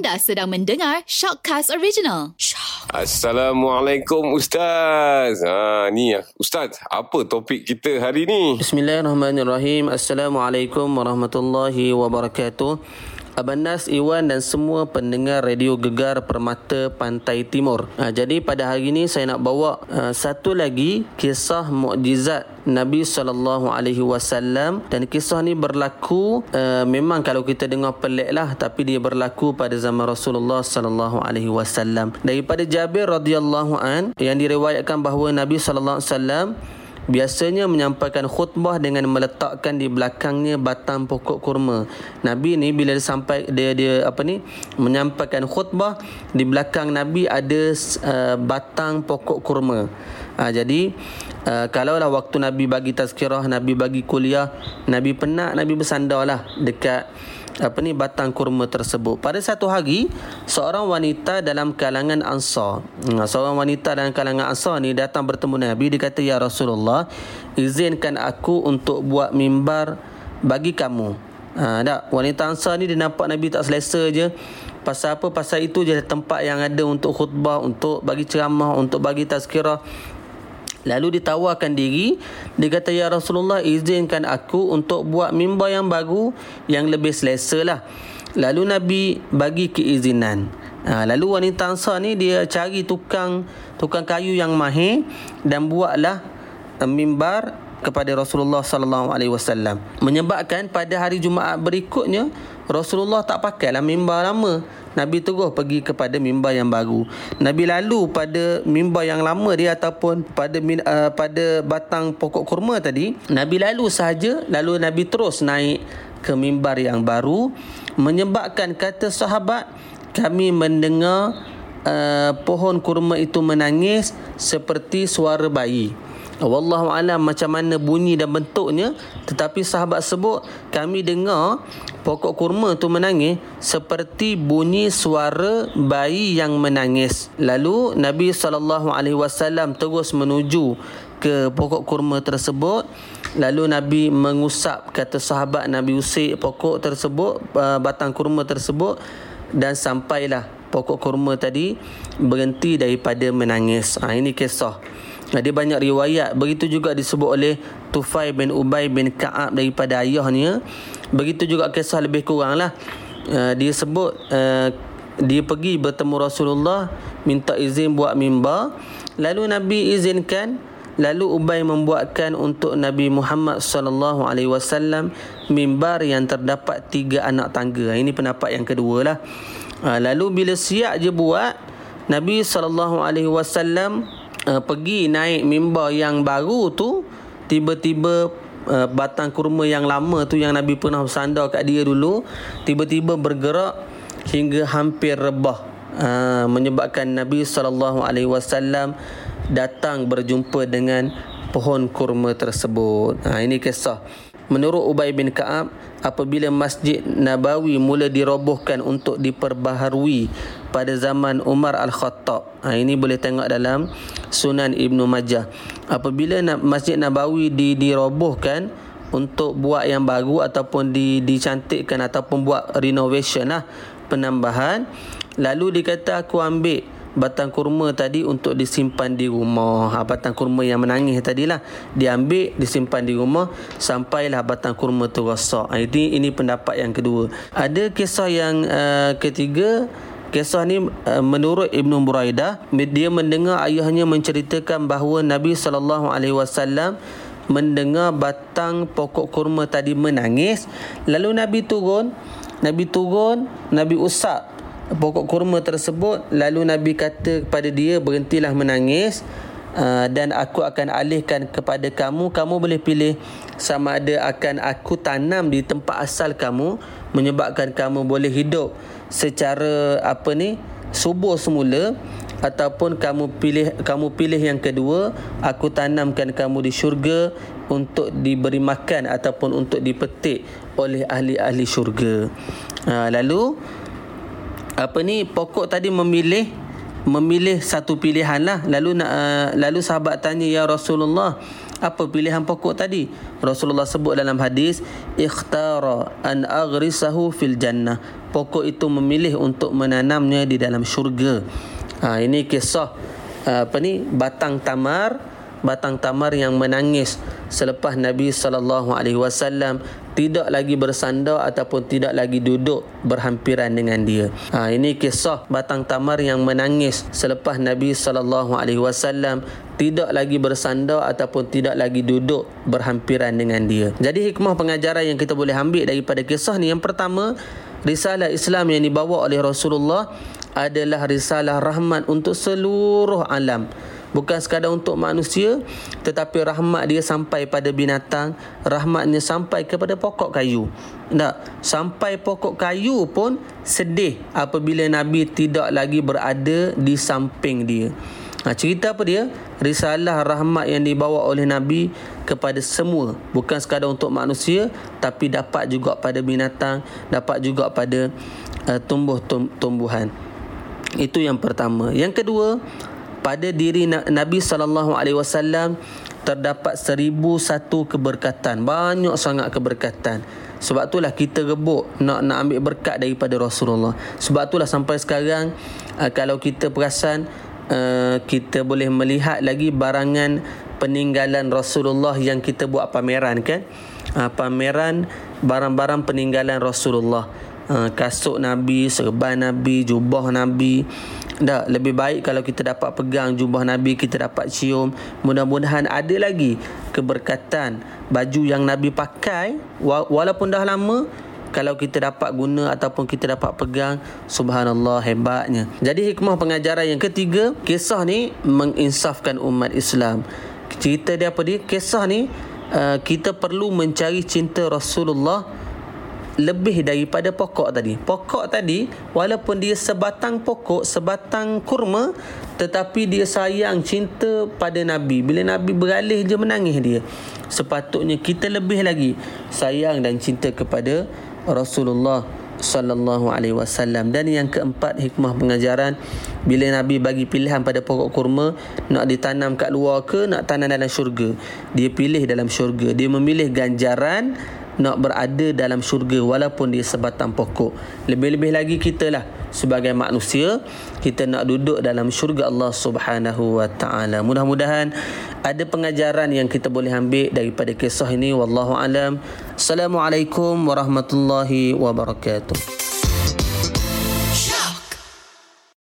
Anda sedang mendengar Shockcast Original. Shock. Assalamualaikum Ustaz. Ha, ni ya. Ustaz, apa topik kita hari ni? Bismillahirrahmanirrahim. Assalamualaikum warahmatullahi wabarakatuh. Abang Nas, Iwan dan semua pendengar radio Gegar Permata Pantai Timur. Ha, jadi pada hari ini saya nak bawa uh, satu lagi kisah mukjizat Nabi sallallahu alaihi wasallam dan kisah ni berlaku uh, memang kalau kita dengar pelik lah tapi dia berlaku pada zaman Rasulullah sallallahu alaihi wasallam. Daripada Jabir radhiyallahu an yang diriwayatkan bahawa Nabi sallallahu alaihi wasallam biasanya menyampaikan khutbah dengan meletakkan di belakangnya batang pokok kurma. Nabi ni bila dia sampai dia dia apa ni menyampaikan khutbah di belakang Nabi ada uh, batang pokok kurma. Ha, jadi uh, kalaulah waktu Nabi bagi tazkirah, Nabi bagi kuliah, Nabi penat, Nabi bersandarlah dekat apa ni batang kurma tersebut. Pada satu hari, seorang wanita dalam kalangan Ansar, hmm, seorang wanita dalam kalangan Ansar ni datang bertemu Nabi, dia kata ya Rasulullah, izinkan aku untuk buat mimbar bagi kamu. Ha, tak? Wanita Ansar ni dia nampak Nabi tak selesa je. Pasal apa? Pasal itu je tempat yang ada untuk khutbah, untuk bagi ceramah, untuk bagi tazkirah. Lalu ditawarkan diri Dia kata Ya Rasulullah izinkan aku untuk buat mimbar yang baru Yang lebih selesa lah. Lalu Nabi bagi keizinan. Ha, Lalu wanita Ansar ni dia cari tukang Tukang kayu yang mahir Dan buatlah uh, mimbar kepada Rasulullah sallallahu alaihi wasallam menyebabkan pada hari Jumaat berikutnya Rasulullah tak pakailah mimbar lama Nabi terus pergi kepada mimbar yang baru. Nabi lalu pada mimbar yang lama dia ataupun pada uh, pada batang pokok kurma tadi, Nabi lalu sahaja lalu Nabi terus naik ke mimbar yang baru menyebabkan kata sahabat kami mendengar uh, pohon kurma itu menangis seperti suara bayi. Wallahu alam macam mana bunyi dan bentuknya. Tetapi sahabat sebut kami dengar pokok kurma tu menangis seperti bunyi suara bayi yang menangis. Lalu Nabi sallallahu alaihi wasallam terus menuju ke pokok kurma tersebut. Lalu Nabi mengusap kata sahabat Nabi usik pokok tersebut uh, batang kurma tersebut dan sampailah pokok kurma tadi berhenti daripada menangis. Ha, ini kisah ada banyak riwayat. Begitu juga disebut oleh Tufai bin Ubay bin Ka'ab daripada ayahnya. Begitu juga kisah lebih kurang lah uh, dia sebut uh, dia pergi bertemu Rasulullah minta izin buat mimbar. Lalu Nabi izinkan lalu Ubay membuatkan untuk Nabi Muhammad sallallahu alaihi wasallam mimbar yang terdapat tiga anak tangga. Ini pendapat yang kedua lah uh, lalu bila siap je buat Nabi sallallahu alaihi wasallam uh, pergi naik mimbar yang baru tu tiba-tiba uh, batang kurma yang lama tu yang Nabi pernah bersandar kat dia dulu tiba-tiba bergerak hingga hampir rebah uh, menyebabkan Nabi wasallam datang berjumpa dengan pohon kurma tersebut. Ha, ini kisah. Menurut Ubay bin Ka'ab, apabila Masjid Nabawi mula dirobohkan untuk diperbaharui pada zaman Umar Al-Khattab. Ha, ini boleh tengok dalam Sunan Ibnu Majah. Apabila Masjid Nabawi di, dirobohkan untuk buat yang baru ataupun di, dicantikkan ataupun buat renovation lah, penambahan. Lalu dikata aku ambil batang kurma tadi untuk disimpan di rumah. Ha, batang kurma yang menangis tadilah diambil disimpan di rumah sampailah batang kurma tu rosak. Ha, ini ini pendapat yang kedua. Ada kisah yang uh, ketiga Kisah ni uh, menurut Ibnu Buraidah dia mendengar ayahnya menceritakan bahawa Nabi sallallahu alaihi wasallam mendengar batang pokok kurma tadi menangis. Lalu Nabi turun Nabi turun Nabi usap pokok kurma tersebut. Lalu Nabi kata kepada dia berhentilah menangis uh, dan aku akan alihkan kepada kamu. Kamu boleh pilih sama ada akan aku tanam di tempat asal kamu menyebabkan kamu boleh hidup secara apa ni subur semula ataupun kamu pilih kamu pilih yang kedua aku tanamkan kamu di syurga untuk diberi makan ataupun untuk dipetik oleh ahli-ahli syurga. Ha, lalu apa ni pokok tadi memilih memilih satu pilihan lah. Lalu uh, lalu sahabat tanya ya Rasulullah Apa pilihan pokok tadi? Rasulullah sebut dalam hadis, ikhtara an aghrisahu fil jannah. Pokok itu memilih untuk menanamnya di dalam syurga. Ha, ini kisah apa ni batang tamar batang tamar yang menangis selepas Nabi sallallahu alaihi wasallam tidak lagi bersandar ataupun tidak lagi duduk berhampiran dengan dia. Ha ini kisah batang tamar yang menangis selepas Nabi sallallahu alaihi wasallam tidak lagi bersandar ataupun tidak lagi duduk berhampiran dengan dia. Jadi hikmah pengajaran yang kita boleh ambil daripada kisah ni yang pertama, risalah Islam yang dibawa oleh Rasulullah adalah risalah rahmat untuk seluruh alam bukan sekadar untuk manusia tetapi rahmat dia sampai pada binatang rahmatnya sampai kepada pokok kayu tak sampai pokok kayu pun sedih apabila nabi tidak lagi berada di samping dia Ha, cerita apa dia? Risalah rahmat yang dibawa oleh Nabi kepada semua. Bukan sekadar untuk manusia, tapi dapat juga pada binatang, dapat juga pada uh, tumbuh-tumbuhan. Itu yang pertama. Yang kedua, pada diri Nabi sallallahu alaihi wasallam terdapat seribu satu keberkatan banyak sangat keberkatan. Sebab itulah kita rebut nak nak ambil berkat daripada Rasulullah. Sebab itulah sampai sekarang uh, kalau kita perasan uh, kita boleh melihat lagi barangan peninggalan Rasulullah yang kita buat pameran kan? Uh, pameran barang-barang peninggalan Rasulullah. Kasut Nabi serban Nabi jubah Nabi dah lebih baik kalau kita dapat pegang jubah Nabi kita dapat cium. Mudah-mudahan ada lagi keberkatan baju yang Nabi pakai. Walaupun dah lama kalau kita dapat guna ataupun kita dapat pegang subhanallah hebatnya. Jadi hikmah pengajaran yang ketiga kisah ni menginsafkan umat Islam. Cerita dia apa dia kisah ni uh, kita perlu mencari cinta Rasulullah lebih daripada pokok tadi. Pokok tadi walaupun dia sebatang pokok, sebatang kurma tetapi dia sayang cinta pada Nabi. Bila Nabi beralih je menangis dia. Sepatutnya kita lebih lagi sayang dan cinta kepada Rasulullah sallallahu alaihi wasallam dan yang keempat hikmah pengajaran bila nabi bagi pilihan pada pokok kurma nak ditanam kat luar ke nak tanam dalam syurga dia pilih dalam syurga dia memilih ganjaran nak berada dalam syurga walaupun dia sebatang pokok. Lebih-lebih lagi kita lah sebagai manusia kita nak duduk dalam syurga Allah Subhanahu wa taala. Mudah-mudahan ada pengajaran yang kita boleh ambil daripada kisah ini wallahu alam. Assalamualaikum warahmatullahi wabarakatuh.